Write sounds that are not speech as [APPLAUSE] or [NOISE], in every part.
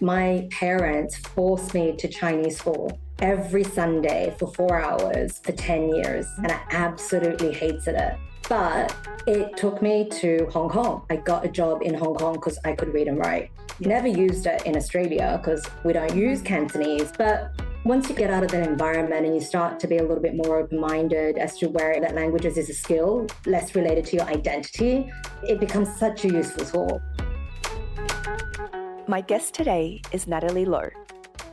My parents forced me to Chinese school every Sunday for four hours for 10 years, and I absolutely hated it. But it took me to Hong Kong. I got a job in Hong Kong because I could read and write. Never used it in Australia because we don't use Cantonese. But once you get out of that environment and you start to be a little bit more open minded as to where that languages is a skill, less related to your identity, it becomes such a useful tool. My guest today is Natalie Lowe,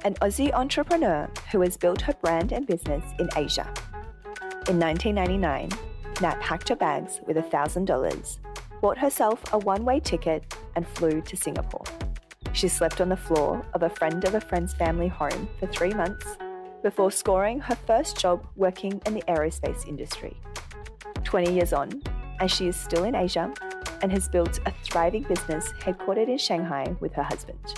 an Aussie entrepreneur who has built her brand and business in Asia. In 1999, Nat packed her bags with $1,000, bought herself a one way ticket, and flew to Singapore. She slept on the floor of a friend of a friend's family home for three months before scoring her first job working in the aerospace industry. 20 years on, and she is still in Asia and has built a thriving business headquartered in Shanghai with her husband.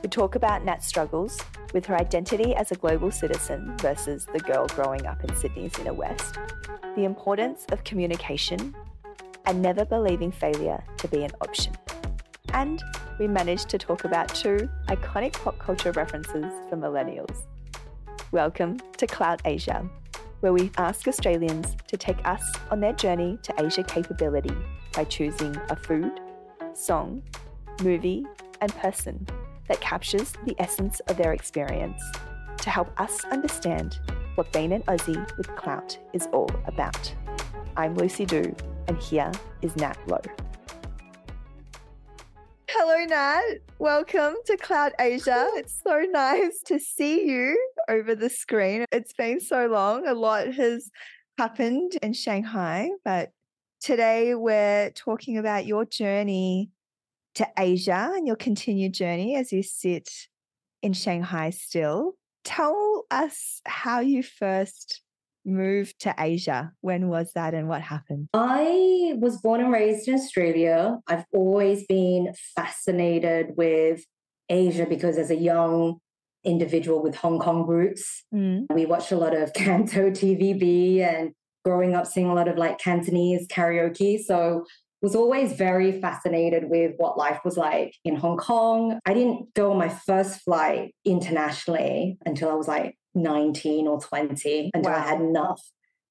We talk about Nat's struggles with her identity as a global citizen versus the girl growing up in Sydney's inner west, the importance of communication, and never believing failure to be an option. And we managed to talk about two iconic pop culture references for millennials. Welcome to Clout Asia, where we ask Australians to take us on their journey to Asia capability by choosing a food, song, movie, and person that captures the essence of their experience to help us understand what being an Aussie with clout is all about. I'm Lucy Du, and here is Nat Lowe. Hello, Nat. Welcome to Clout Asia. It's so nice to see you over the screen. It's been so long. A lot has happened in Shanghai, but today we're talking about your journey to Asia and your continued journey as you sit in Shanghai still. Tell us how you first moved to Asia. When was that and what happened? I was born and raised in Australia. I've always been fascinated with Asia because as a young individual with Hong Kong roots, mm. we watched a lot of [LAUGHS] Canto TVB and growing up seeing a lot of like Cantonese karaoke. So was always very fascinated with what life was like in Hong Kong. I didn't go on my first flight internationally until I was like 19 or 20, until wow. I had enough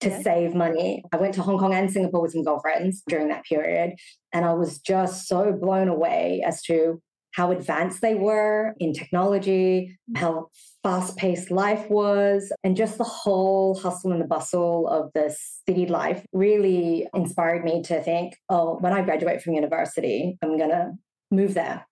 to yeah. save money. I went to Hong Kong and Singapore with some girlfriends during that period. And I was just so blown away as to how advanced they were in technology, how fast paced life was, and just the whole hustle and the bustle of this city life really inspired me to think, oh, when I graduate from university, I'm going to move there.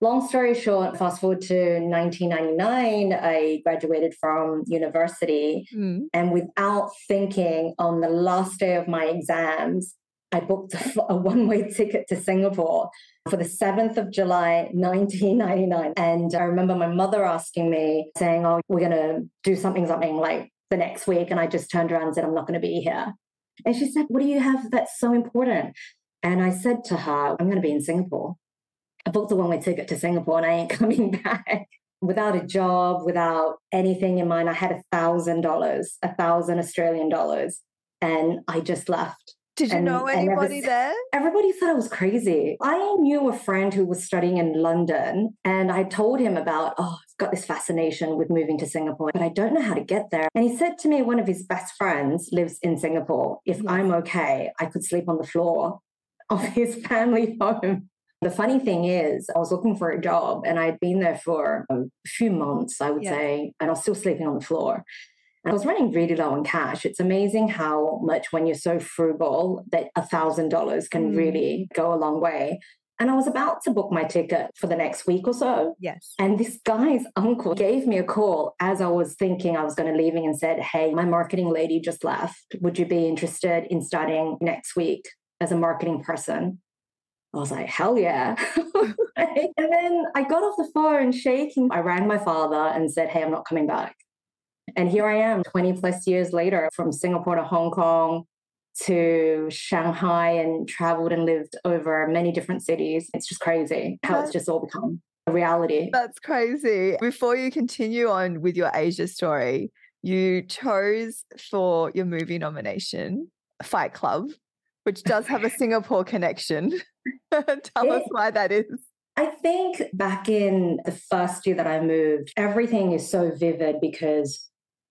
Long story short, fast forward to 1999, I graduated from university. Mm. And without thinking, on the last day of my exams, I booked [LAUGHS] a one way ticket to Singapore for the 7th of July, 1999. And I remember my mother asking me, saying, Oh, we're going to do something, something like the next week. And I just turned around and said, I'm not going to be here. And she said, What do you have that's so important? And I said to her, I'm going to be in Singapore. I booked a one way ticket to Singapore and I ain't [LAUGHS] coming back. Without a job, without anything in mind, I had a thousand dollars, a thousand Australian dollars. And I just left. Did you and, know anybody there? Everybody thought I was crazy. I knew a friend who was studying in London, and I told him about, oh, I've got this fascination with moving to Singapore, but I don't know how to get there. And he said to me, one of his best friends lives in Singapore. If yes. I'm okay, I could sleep on the floor of [LAUGHS] his family home. The funny thing is, I was looking for a job and I'd been there for a few months, I would yeah. say, and I was still sleeping on the floor. I was running really low on cash. It's amazing how much when you're so frugal that a thousand dollars can mm. really go a long way. And I was about to book my ticket for the next week or so. Yes. And this guy's uncle gave me a call as I was thinking I was going to leaving and said, Hey, my marketing lady just left. Would you be interested in starting next week as a marketing person? I was like, hell yeah. [LAUGHS] [LAUGHS] and then I got off the phone shaking. I rang my father and said, Hey, I'm not coming back. And here I am 20 plus years later from Singapore to Hong Kong to Shanghai and traveled and lived over many different cities. It's just crazy how it's just all become a reality. That's crazy. Before you continue on with your Asia story, you chose for your movie nomination Fight Club, which does have a Singapore connection. [LAUGHS] Tell it, us why that is. I think back in the first year that I moved, everything is so vivid because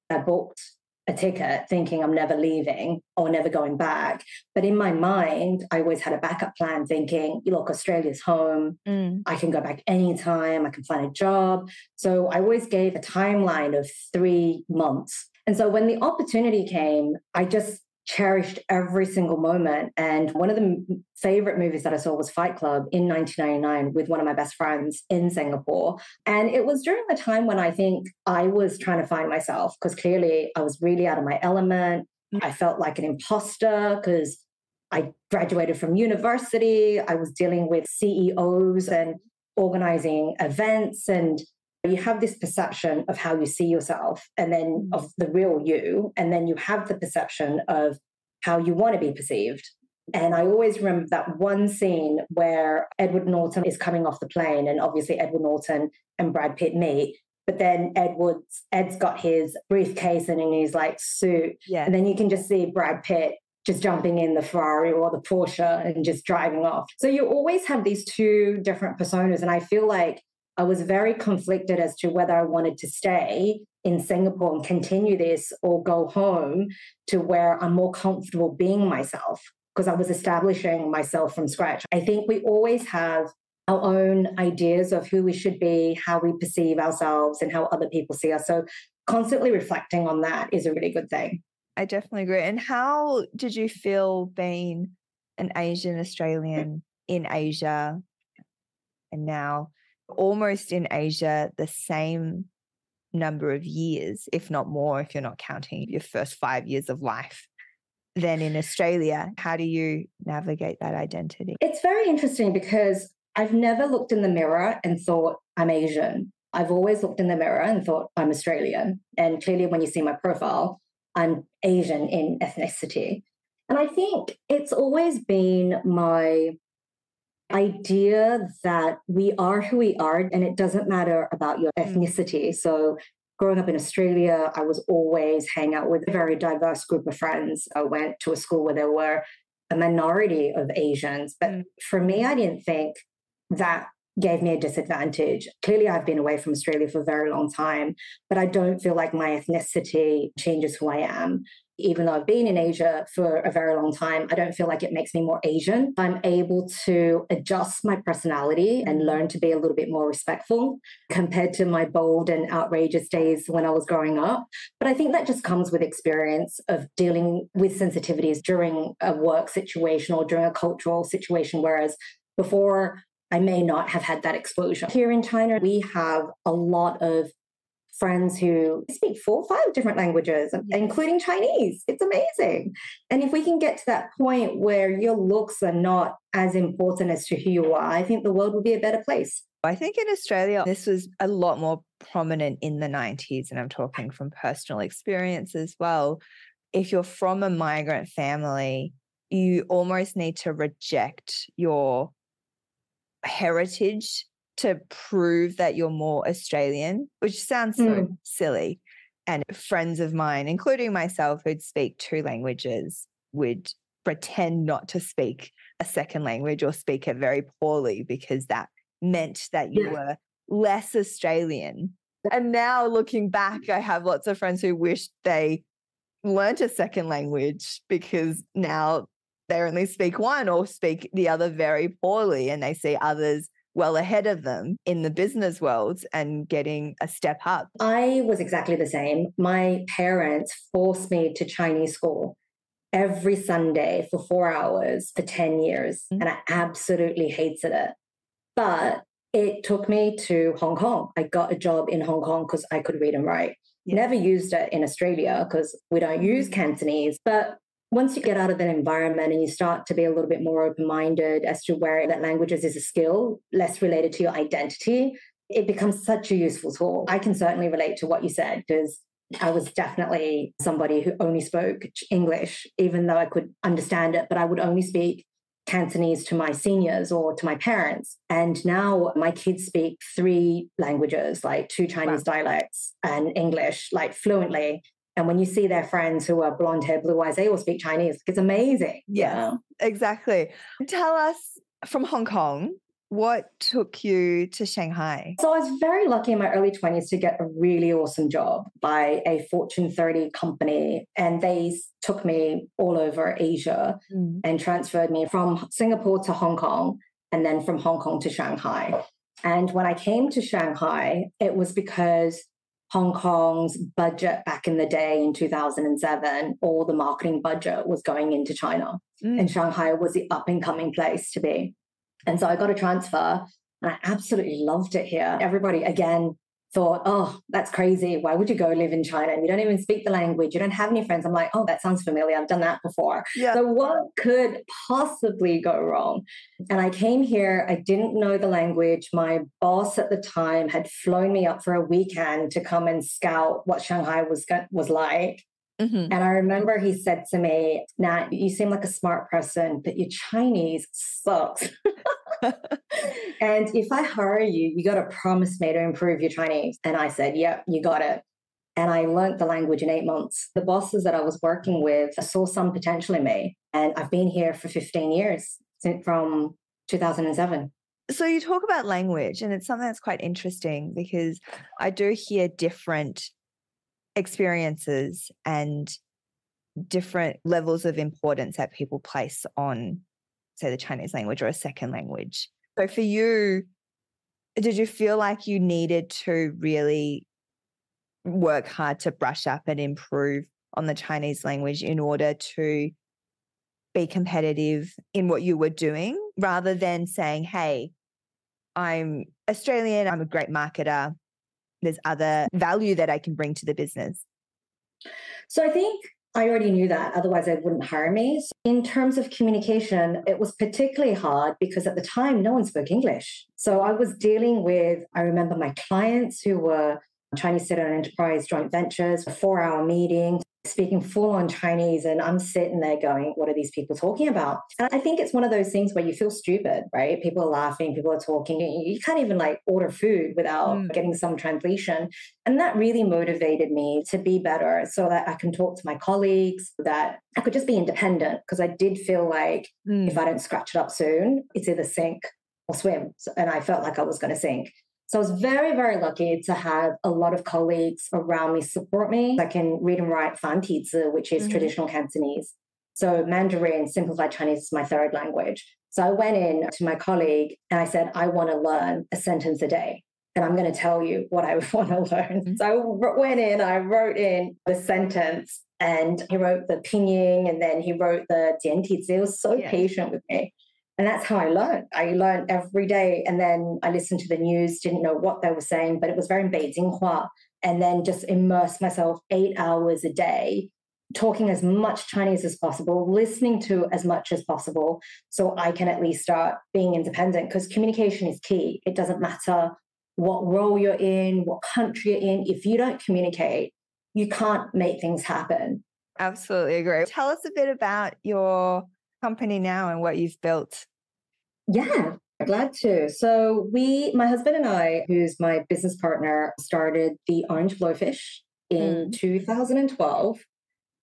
I booked a ticket thinking I'm never leaving or never going back. But in my mind, I always had a backup plan thinking, look, Australia's home. Mm. I can go back anytime. I can find a job. So I always gave a timeline of three months. And so when the opportunity came, I just cherished every single moment. And one of the favorite movies that I saw was Fight Club in 1999 with one of my best friends in Singapore. And it was during the time when I think I was trying to find myself because clearly I was really out of my element. Mm. I felt like an imposter because I graduated from university. I was dealing with CEOs and organizing events and you have this perception of how you see yourself and then mm. of the real you and then you have the perception of how you want to be perceived and I always remember that one scene where Edward Norton is coming off the plane, and obviously Edward Norton and Brad Pitt meet. But then Edward's Ed's got his briefcase and in his like suit. Yeah. And then you can just see Brad Pitt just jumping in the Ferrari or the Porsche and just driving off. So you always have these two different personas. And I feel like I was very conflicted as to whether I wanted to stay in Singapore and continue this or go home to where I'm more comfortable being myself because I was establishing myself from scratch. I think we always have our own ideas of who we should be, how we perceive ourselves, and how other people see us. So, constantly reflecting on that is a really good thing. I definitely agree. And how did you feel being an Asian Australian in Asia and now almost in Asia the same number of years, if not more, if you're not counting your first five years of life than in Australia. How do you navigate that identity? It's very interesting because I've never looked in the mirror and thought I'm Asian. I've always looked in the mirror and thought I'm Australian. And clearly, when you see my profile, I'm Asian in ethnicity. And I think it's always been my idea that we are who we are and it doesn't matter about your mm. ethnicity. So growing up in Australia, I was always hang out with a very diverse group of friends. I went to a school where there were a minority of Asians. But mm. for me, I didn't think that gave me a disadvantage. Clearly, I've been away from Australia for a very long time, but I don't feel like my ethnicity changes who I am even though I've been in Asia for a very long time, I don't feel like it makes me more Asian. I'm able to adjust my personality and mm-hmm. learn to be a little bit more respectful compared to my bold and outrageous days when I was growing up. But I think that just comes with experience of dealing with sensitivities during a work situation or during a cultural situation. Whereas before, I may not have had that exposure. Here in China, we have a lot of friends who speak four or five different languages, including Chinese. It's amazing. And if we can get to that point where your looks are not as important as to who you are, I think the world will be a better place. I think in Australia, this was a lot more prominent in the 90s, and I'm talking from personal experience as well. If you're from a migrant family, you almost need to reject your heritage to prove that you're more Australian, which sounds so mm. silly. And friends of mine, including myself, who'd speak two languages, would pretend not to speak a second language or speak it very poorly because that meant that you yeah. were less Australian. And now looking back, I have lots of friends who wish they learned a second language because now they only speak one or speak the other very poorly and they see others well ahead of them in the business world and getting a step up? I was exactly the same. My parents forced me to Chinese school every Sunday for four hours for 10 years. Mm-hmm. And I absolutely hated it. But it took me to Hong Kong. I got a job in Hong Kong because I could read and write. Yeah. Never used it in Australia because we don't use mm-hmm. Cantonese. But once you get out of that environment and you start to be a little bit more open minded as to where that languages is a skill, less related to your identity, it becomes such a useful tool. I can certainly relate to what you said because I was definitely somebody who only spoke English, even though I could understand it, but I would only speak Cantonese to my seniors or to my parents. And now my kids speak three languages, like two Chinese wow. dialects and English, like fluently. And when you see their friends who are blonde hair, blue eyes, they all speak Chinese. It's amazing. Yeah, exactly. Tell us from Hong Kong, what took you to Shanghai? So I was very lucky in my early 20s to get a really awesome job by a Fortune 30 company. And they took me all over Asia mm. and transferred me from Singapore to Hong Kong and then from Hong Kong to Shanghai. And when I came to Shanghai, it was because Hong Kong's budget back in the day in 2007, all the marketing budget was going into China. Mm. And Shanghai was the up and coming place to be. And so I got a transfer and I absolutely loved it here. Everybody, again, thought, oh, that's crazy. Why would you go live in China and you don't even speak the language? You don't have any friends. I'm like, oh, that sounds familiar. I've done that before. Yeah. So, what could possibly go wrong? And I came here, I didn't know the language. My boss at the time had flown me up for a weekend to come and scout what Shanghai was, was like. Mm-hmm. And I remember he said to me, Nat, you seem like a smart person, but your Chinese sucks. [LAUGHS] [LAUGHS] and if I hire you, you got to promise me to improve your Chinese. And I said, Yep, you got it. And I learned the language in eight months. The bosses that I was working with saw some potential in me. And I've been here for 15 years since from 2007. So you talk about language, and it's something that's quite interesting because I do hear different experiences and different levels of importance that people place on, say, the Chinese language or a second language. So for you, did you feel like you needed to really work hard to brush up and improve on the Chinese language in order to be competitive in what you were doing rather than saying, hey, I'm Australian, I'm a great marketer, there's other value that I can bring to the business? So I think I already knew that, otherwise, they wouldn't hire me. So in terms of communication, it was particularly hard because at the time, no one spoke English. So I was dealing with, I remember my clients who were Chinese owned enterprise joint ventures, a four hour meeting, speaking full on Chinese. And I'm sitting there going, what are these people talking about? And I think it's one of those things where you feel stupid, right? People are laughing, people are talking. You can't even like order food without mm. getting some translation. And that really motivated me to be better so that I can talk to my colleagues, that I could just be independent because I did feel like mm. if I don't scratch it up soon, it's either sink or swim. And I felt like I was going to sink. So I was very, very lucky to have a lot of colleagues around me support me. I can read and write Fantizi, which is mm-hmm. traditional Cantonese. So Mandarin, simplified Chinese is my third language. So I went in to my colleague and I said, I want to learn a sentence a day. And I'm going to tell you what I [LAUGHS] want to learn. Mm-hmm. So I went in, I wrote in the sentence and he wrote the pinyin and then he wrote the diantizi. He was so patient with me. And that's how I learned. I learned every day. And then I listened to the news, didn't know what they were saying, but it was very in Beijinghua. And then just immersed myself eight hours a day, talking as much Chinese as possible, listening to as much as possible, so I can at least start being independent. Because communication is key. It doesn't matter what role you're in, what country you're in. If you don't communicate, you can't make things happen. Absolutely agree. Tell us a bit about your company now and what you've built? Yeah, glad to. So, we, my husband and I, who's my business partner, started the Orange Blowfish in mm. 2012.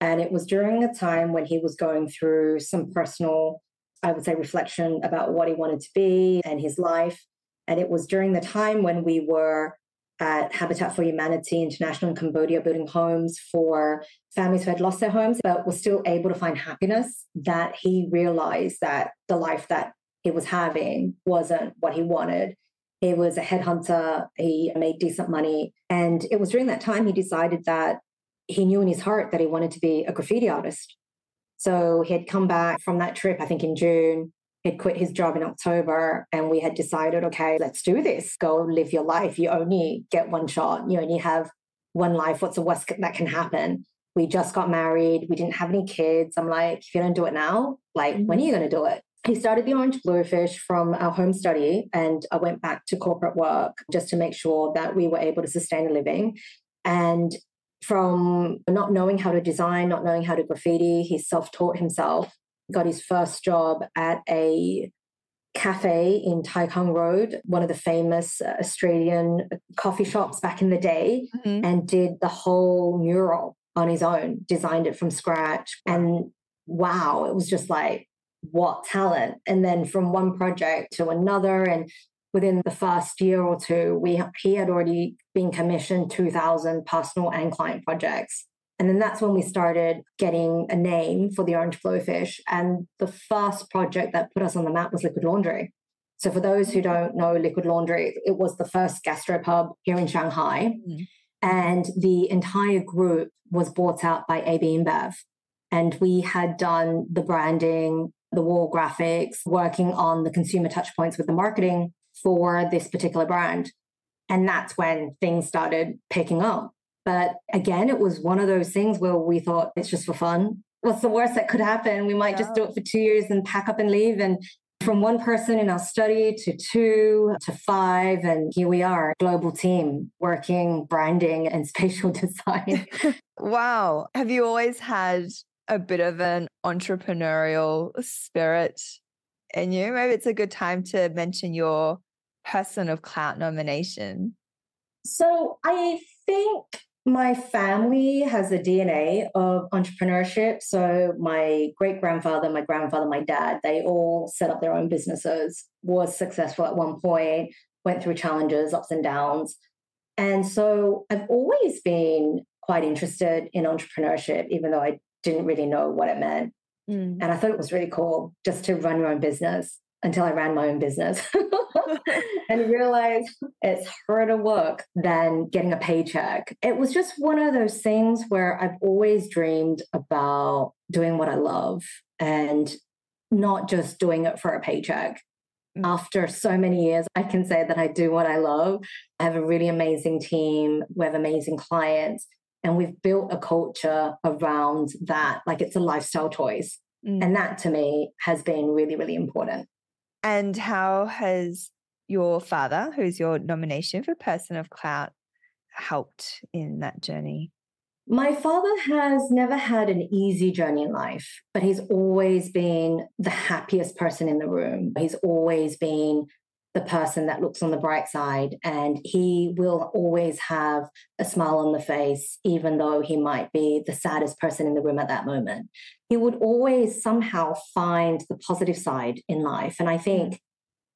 And it was during a time when he was going through some personal, I would say, reflection about what he wanted to be and his life. And it was during the time when we were at Habitat for Humanity International in Cambodia, building homes for families who had lost their homes, but were still able to find happiness, that he realized that the life that he was having wasn't what he wanted. He was a headhunter, he made decent money. And it was during that time he decided that he knew in his heart that he wanted to be a graffiti artist. So he had come back from that trip, I think in June, had quit his job in October and we had decided, okay, let's do this. Go live your life. You only get one shot. You only have one life. What's the worst that can happen? We just got married. We didn't have any kids. I'm like, if you don't do it now, like, mm-hmm. when are you going to do it? He started the Orange Blowfish from our home study, and I went back to corporate work just to make sure that we were able to sustain a living. And from not knowing how to design, not knowing how to graffiti, he self taught himself got his first job at a cafe in Taikang Road, one of the famous uh, Australian coffee shops back in the day, mm-hmm. and did the whole mural on his own, designed it from scratch. And wow, it was just like what talent. And then from one project to another, and within the first year or two, we he had already been commissioned 2,000 personal and client projects. And then that's when we started getting a name for the orange blowfish. And the first project that put us on the map was Liquid Laundry. So for those who don't know Liquid Laundry, it was the first gastropub here in Shanghai. Mm-hmm. And the entire group was bought out by AB InBev. And we had done the branding, the wall graphics, working on the consumer touchpoints with the marketing for this particular brand. And that's when things started picking up. But again, it was one of those things where we thought it's just for fun. What's the worst that could happen? We might yeah. just do it for two years and pack up and leave. And from one person in our study to two to five. And here we are, global team working branding and [LAUGHS] spatial design. [LAUGHS] wow. Have you always had a bit of an entrepreneurial spirit in you? Maybe it's a good time to mention your person of clout nomination. So I think my family has a DNA of entrepreneurship. So my great grandfather, my grandfather, my dad, they all set up their own businesses, was successful at one point, went through challenges, ups and downs. And so I've always been quite interested in entrepreneurship, even though I didn't really know what it meant. Mm. And I thought it was really cool just to run your own business until I ran my own business [LAUGHS] [LAUGHS] and realize it's harder work than getting a paycheck. It was just one of those things where I've always dreamed about doing what I love and not just doing it for a paycheck. Mm. After so many years, I can say that I do what I love. I have a really amazing team. We have amazing clients. And we've built a culture around that. Like it's a lifestyle choice. Mm. And that to me has been really, really important. And how has your father, who's your nomination for Person of Clout, helped in that journey? My father has never had an easy journey in life, but he's always been the happiest person in the room. He's always been the person that looks on the bright side, and he will always have a smile on the face, even though he might be the saddest person in the room at that moment he would always somehow find the positive side in life. And I think mm.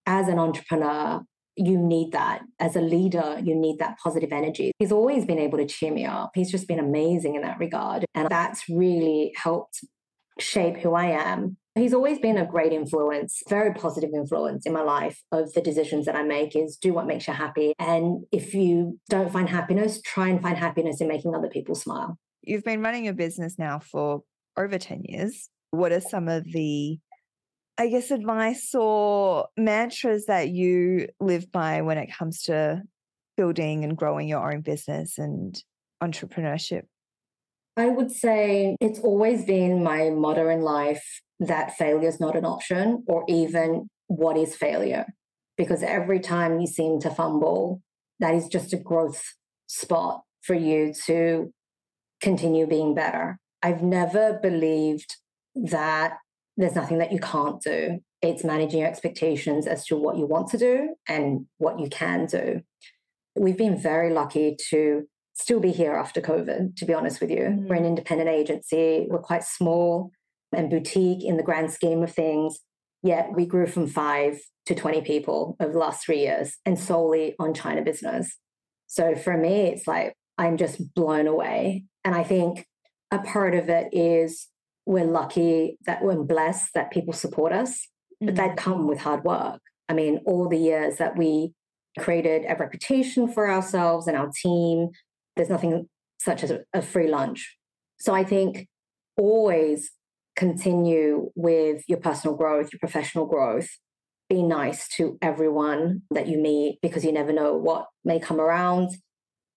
As an entrepreneur, you need that. As a leader, you need that positive energy. He's always been able to cheer me up. He's just been amazing in that regard. And that's really helped shape who I am. He's always been a great influence, very positive influence in my life of the decisions that I make is do what makes you happy. And if you don't find happiness, try and find happiness in making other people smile. You've been running a business now for over 10 years. What are some of the, I guess, advice or mantras that you live by when it comes to building and growing your own business and entrepreneurship? I would say it's always been my motto in life that failure is not an option, or even what is failure. Because every time you seem to fumble, that is just a growth spot for you to continue being better. I've never believed that there's nothing that you can't do. It's managing your expectations as to what you want to do and what you can do. We've been very lucky to still be here after COVID, to be honest with you. Mm. We're an independent agency, we're quite small and boutique in the grand scheme of things. Yet we grew from five to 20 people over the last three years and solely on China business. So for me, it's like I'm just blown away. And I think a part of it is we're lucky that we're blessed that people support us, but mm-hmm. that come with hard work. I mean, all the years that we created a reputation for ourselves and our team, there's nothing such as a free lunch. So I think always continue with your personal growth, your professional growth. Be nice to everyone that you meet because you never know what may come around.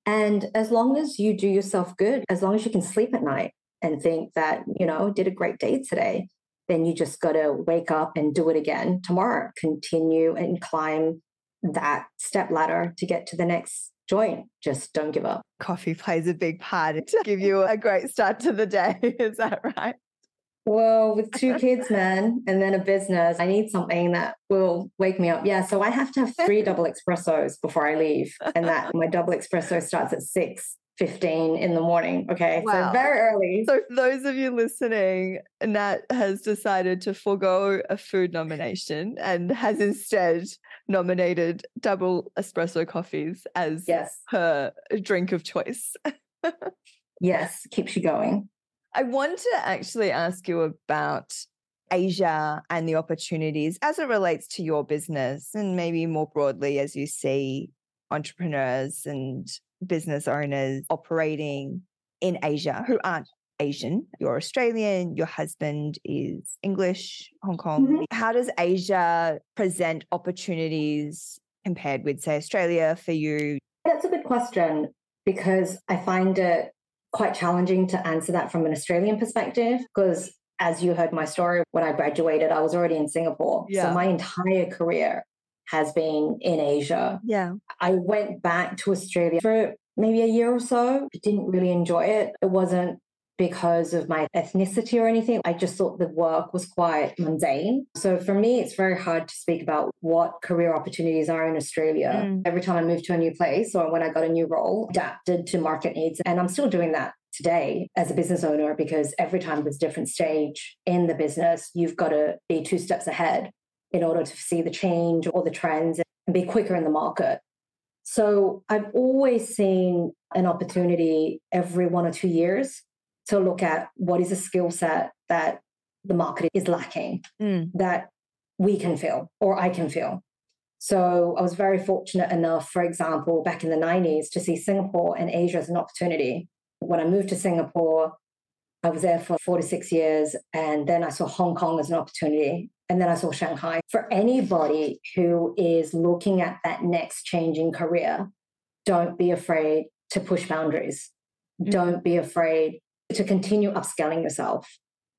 And as long as you do yourself good, as long as you can sleep at night and think that, you know, did a great day today, then you just got to wake up and do it again tomorrow. Continue and climb that step ladder to get to the next joint. Just don't give up. Coffee plays a big part to give you a great start to the day. [LAUGHS] Is that right? Well, with two [LAUGHS] kids, man, and then a business, I need something that will wake me up. Yeah. So I have to have three double espressos before I leave. And that my double espresso starts at 6 15 in the morning. Okay. Wow. So very early. So for those of you listening, Nat has decided to forego a food nomination and has instead nominated double espresso coffees as yes. her drink of choice. [LAUGHS] yes, keeps you going. I want to actually ask you about Asia and the opportunities as it relates to your business and maybe more broadly as you see entrepreneurs and business owners operating in Asia who aren't Asian. You're Australian, your husband is English, Hong Kong. Mm-hmm. How does Asia present opportunities compared with, say, Australia for you? That's a good question because I find it quite challenging to answer that from an Australian perspective because as you heard my story, when I graduated, I was already in Singapore. Yeah. So my entire career has been in Asia. Yeah. I went back to Australia for maybe a year or so. I didn't really enjoy it. It wasn't because of my ethnicity or anything. I just thought the work was quite mundane. So for me, it's very hard to speak about what career opportunities are in Australia. Mm. Every time I moved to a new place or when I got a new role, adapted to market needs. And I'm still doing that today as a business owner because every time there's a different stage in the business, you've got to be two steps ahead in order to see the change or the trends and be quicker in the market. So I've always seen an opportunity every one or two years to look at what is a skill set that the market is lacking mm. that we can fill or I can fill. So I was very fortunate enough, for example, back in the 90s to see Singapore and Asia as an opportunity. When I moved to Singapore, I was there for four to six years. And then I saw Hong Kong as an opportunity. And then I saw Shanghai. For anybody who is looking at that next changing career, don't be afraid to push boundaries. Mm-hmm. Don't be afraid to continue upscaling yourself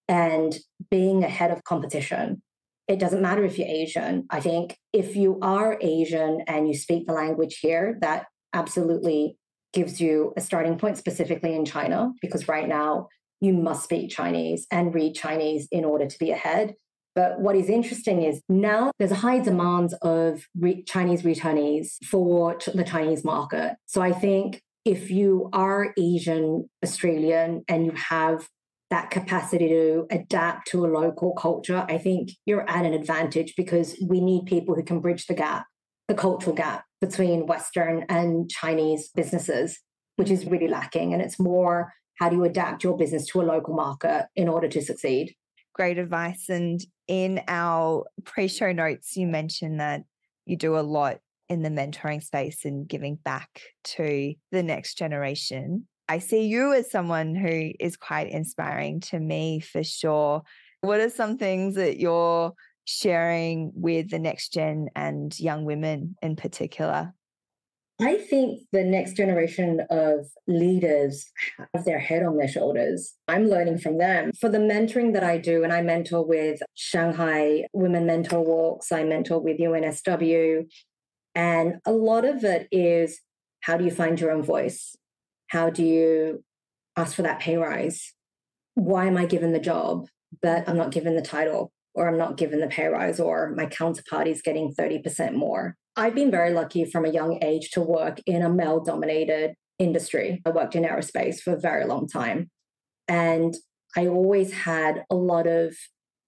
and being ahead of competition. It doesn't matter if you're Asian. I think if you are Asian and you speak the language here, that absolutely gives you a starting point, specifically in China, because right now you must speak Chinese and read Chinese in order to be ahead. But what is interesting is now there's a high demand of re- Chinese returnees for the Chinese market. So I think if you are Asian Australian and you have that capacity to adapt to a local culture, I think you're at an advantage because we need people who can bridge the gap, the cultural gap between Western and Chinese businesses, which is really lacking. And it's more how do you adapt your business to a local market in order to succeed? Great advice. And in our pre show notes, you mentioned that you do a lot in the mentoring space and giving back to the next generation. I see you as someone who is quite inspiring to me for sure. What are some things that you're sharing with the next gen and young women in particular? I think the next generation of leaders have their head on their shoulders. I'm learning from them. For the mentoring that I do, and I mentor with Shanghai Women Mentor Walks, I mentor with UNSW. And a lot of it is how do you find your own voice? How do you ask for that pay rise? Why am I given the job, but I'm not given the title, or I'm not given the pay rise, or my counterpart is getting 30% more? I've been very lucky from a young age to work in a male dominated industry. I worked in aerospace for a very long time. And I always had a lot of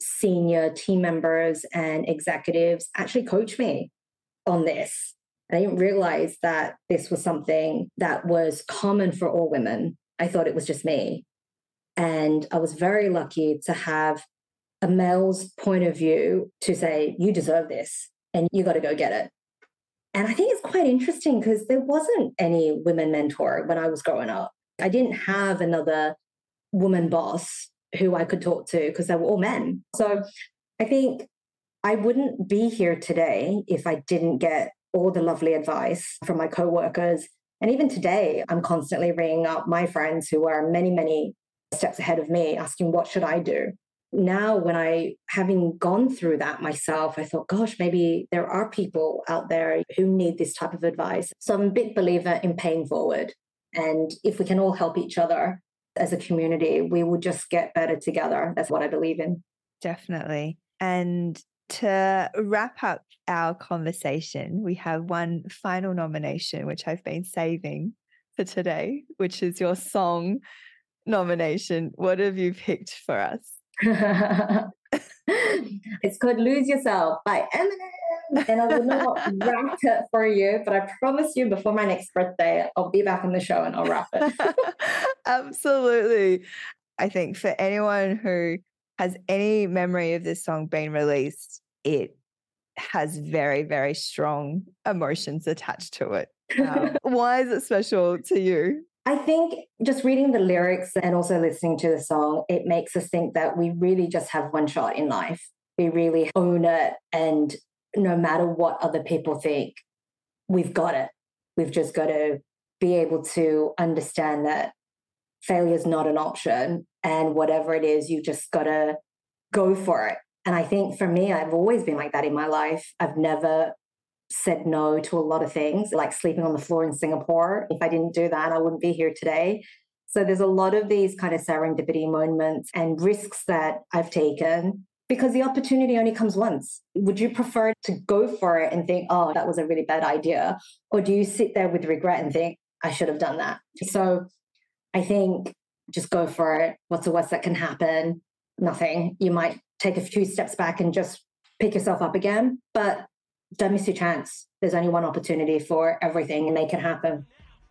senior team members and executives actually coach me on this. I didn't realize that this was something that was common for all women. I thought it was just me. And I was very lucky to have a male's point of view to say, you deserve this and you got to go get it. And I think it's quite interesting because there wasn't any women mentor when I was growing up. I didn't have another woman boss who I could talk to because they were all men. So I think I wouldn't be here today if I didn't get all the lovely advice from my coworkers. And even today, I'm constantly ringing up my friends who are many, many steps ahead of me, asking, What should I do? Now when i having gone through that myself i thought gosh maybe there are people out there who need this type of advice. So i'm a big believer in paying forward. And if we can all help each other as a community we will just get better together. That's what i believe in. Definitely. And to wrap up our conversation we have one final nomination which i've been saving for today, which is your song nomination. What have you picked for us? [LAUGHS] it's called Lose Yourself by Eminem. And I will not rap it for you, but I promise you before my next birthday, I'll be back on the show and I'll wrap it. [LAUGHS] Absolutely. I think for anyone who has any memory of this song being released, it has very, very strong emotions attached to it. [LAUGHS] Um, why is it special to you? I think just reading the lyrics and also listening to the song, it makes us think that we really just have one shot in life. We really own it. And no matter what other people think, we've got it. We've just got to be able to understand that failure is not an option. And whatever it is, you just got to go for it. And I think for me, I've always been like that in my life. I've never said no to a lot of things, like sleeping on the floor in Singapore. If I didn't do that, I wouldn't be here today. So there's a lot of these kind of serendipity moments and risks that I've taken because the opportunity only comes once. Would you prefer to go for it and think, oh, that was a really bad idea? Or do you sit there with regret and think, I should have done that? So I think just go for it. What's the worst that can happen? Nothing. You might take a few steps back and just pick yourself up again. But don't miss your chance. There's only one opportunity for everything and make it happen.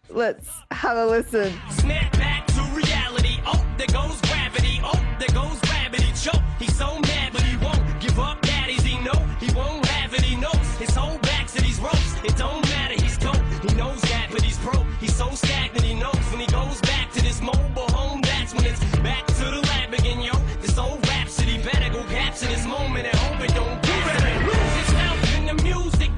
Let's have a listen. Snap back to reality. Oh, there goes gravity. Oh, there goes gravity. Choke. He's so mad, but he won't give up. Daddies, he know he won't have it. He knows his whole back to these ropes. It don't matter. He's dope. He knows that, but he's broke. He's so stagnant. He knows when he goes back to this mobile home. That's when it's back to the lab again, yo. This old rhapsody better go capture this moment and hope it don't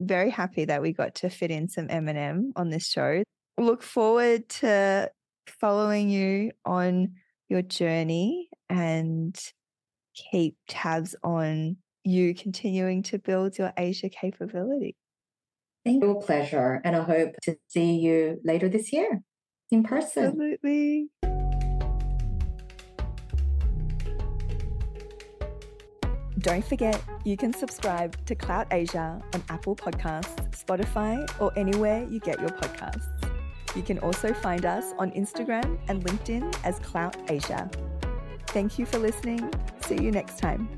very happy that we got to fit in some Eminem on this show. Look forward to following you on your journey and keep tabs on you continuing to build your Asia capability. Thank you. Pleasure. And I hope to see you later this year in person. Absolutely. Don't forget, you can subscribe to Clout Asia on Apple Podcasts, Spotify, or anywhere you get your podcasts. You can also find us on Instagram and LinkedIn as Clout Asia. Thank you for listening. See you next time.